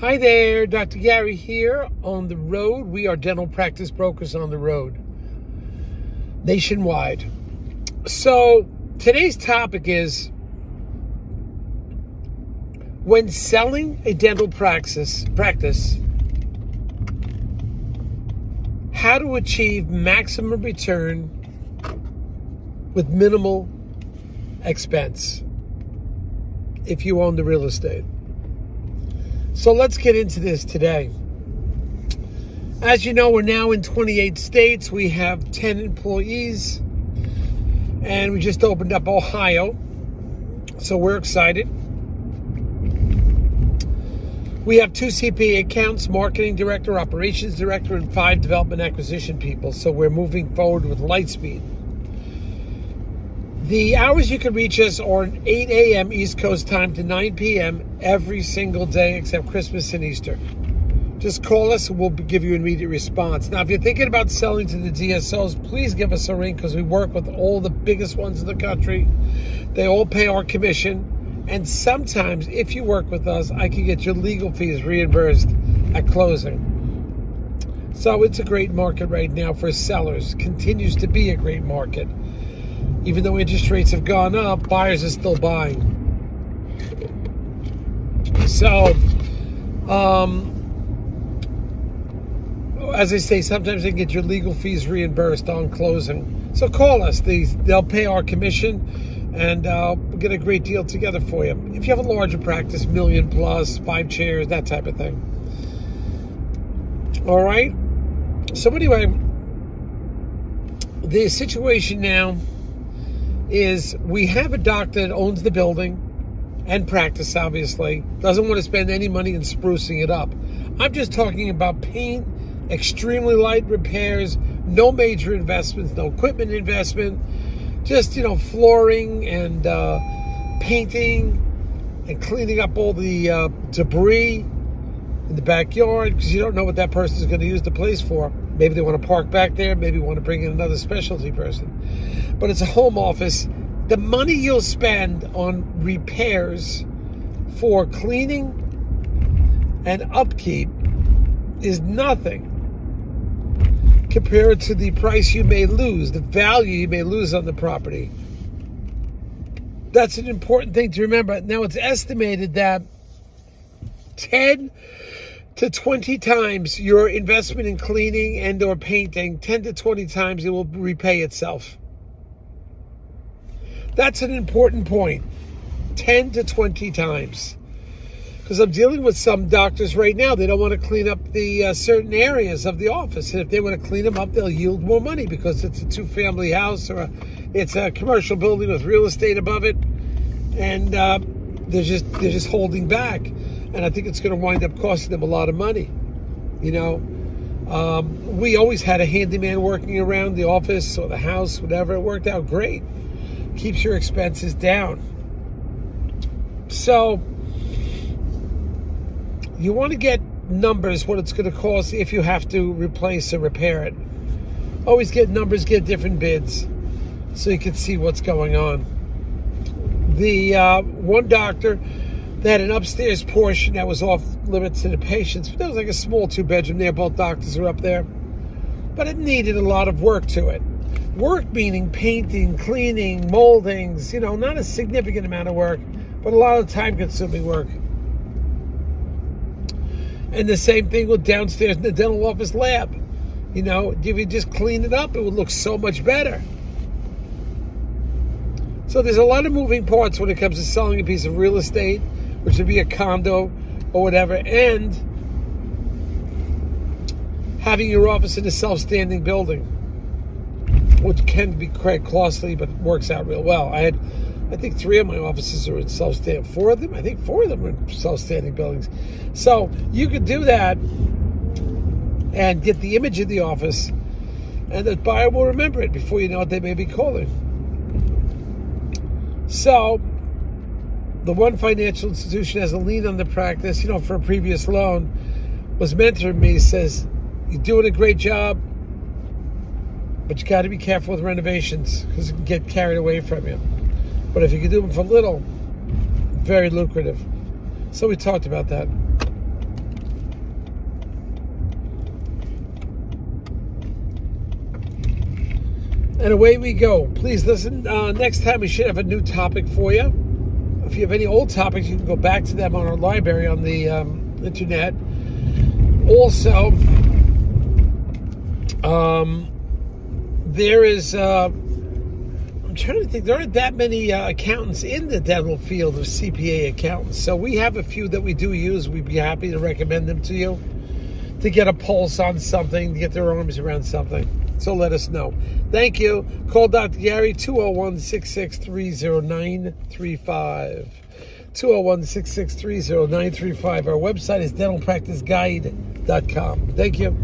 Hi there, Dr. Gary here on the road. We are dental practice brokers on the road nationwide. So, today's topic is when selling a dental practice, practice how to achieve maximum return with minimal expense if you own the real estate. So let's get into this today. As you know, we're now in 28 states. We have 10 employees, and we just opened up Ohio. So we're excited. We have two CPA accounts, marketing director, operations director, and five development acquisition people. So we're moving forward with light speed. The hours you can reach us are 8 a.m. East Coast time to 9 p.m. every single day except Christmas and Easter. Just call us and we'll give you an immediate response. Now, if you're thinking about selling to the DSOs, please give us a ring because we work with all the biggest ones in the country. They all pay our commission. And sometimes, if you work with us, I can get your legal fees reimbursed at closing. So it's a great market right now for sellers. Continues to be a great market even though interest rates have gone up, buyers are still buying. So, um, as I say, sometimes they get your legal fees reimbursed on closing. So call us; they, they'll pay our commission, and uh, we'll get a great deal together for you. If you have a larger practice, million plus, five chairs, that type of thing. All right. So anyway, the situation now is we have a doctor that owns the building and practice, obviously, doesn't want to spend any money in sprucing it up. I'm just talking about paint, extremely light repairs, no major investments, no equipment investment, just, you know, flooring and uh, painting and cleaning up all the uh, debris in the backyard because you don't know what that person is going to use the place for. Maybe they want to park back there, maybe want to bring in another specialty person but it's a home office. The money you'll spend on repairs for cleaning and upkeep is nothing compared to the price you may lose, the value you may lose on the property. That's an important thing to remember. Now, it's estimated that 10 to 20 times your investment in cleaning and or painting 10 to 20 times it will repay itself that's an important point. 10 to 20 times. Because I'm dealing with some doctors right now, they don't want to clean up the uh, certain areas of the office. And if they want to clean them up, they'll yield more money because it's a two family house or a, it's a commercial building with real estate above it. And uh, they're just they're just holding back. And I think it's going to wind up costing them a lot of money. You know, um, we always had a handyman working around the office or the house, whatever. It worked out great keeps your expenses down. So you want to get numbers what it's going to cost if you have to replace or repair it. Always get numbers, get different bids so you can see what's going on. The uh, one doctor they had an upstairs portion that was off limits to the patients, but there was like a small two bedroom there. Both doctors are up there, but it needed a lot of work to it. Work meaning painting, cleaning, moldings, you know, not a significant amount of work, but a lot of time consuming work. And the same thing with downstairs in the dental office lab. You know, if you just clean it up, it would look so much better. So there's a lot of moving parts when it comes to selling a piece of real estate, which would be a condo or whatever, and having your office in a self-standing building which can be quite costly, but works out real well. I had, I think, three of my offices are in self-standing. Four of them, I think, four of them are in self-standing buildings. So you could do that and get the image of the office, and the buyer will remember it before you know it. They may be calling. So the one financial institution has a lien on the practice, you know, for a previous loan, was mentoring me, says, You're doing a great job, but you got to be careful with renovations because it can get carried away from you. But if you can do them for little, very lucrative. So we talked about that. And away we go. Please listen. Uh, next time we should have a new topic for you. You have any old topics, you can go back to them on our library on the um, internet. Also, um, there is. Uh, I'm trying to think. There aren't that many uh, accountants in the dental field of CPA accountants, so we have a few that we do use. We'd be happy to recommend them to you to get a pulse on something, to get their arms around something. So let us know. Thank you. Call Dr. Gary 201 663 0935. 201 663 0935. Our website is dentalpracticeguide.com. Thank you.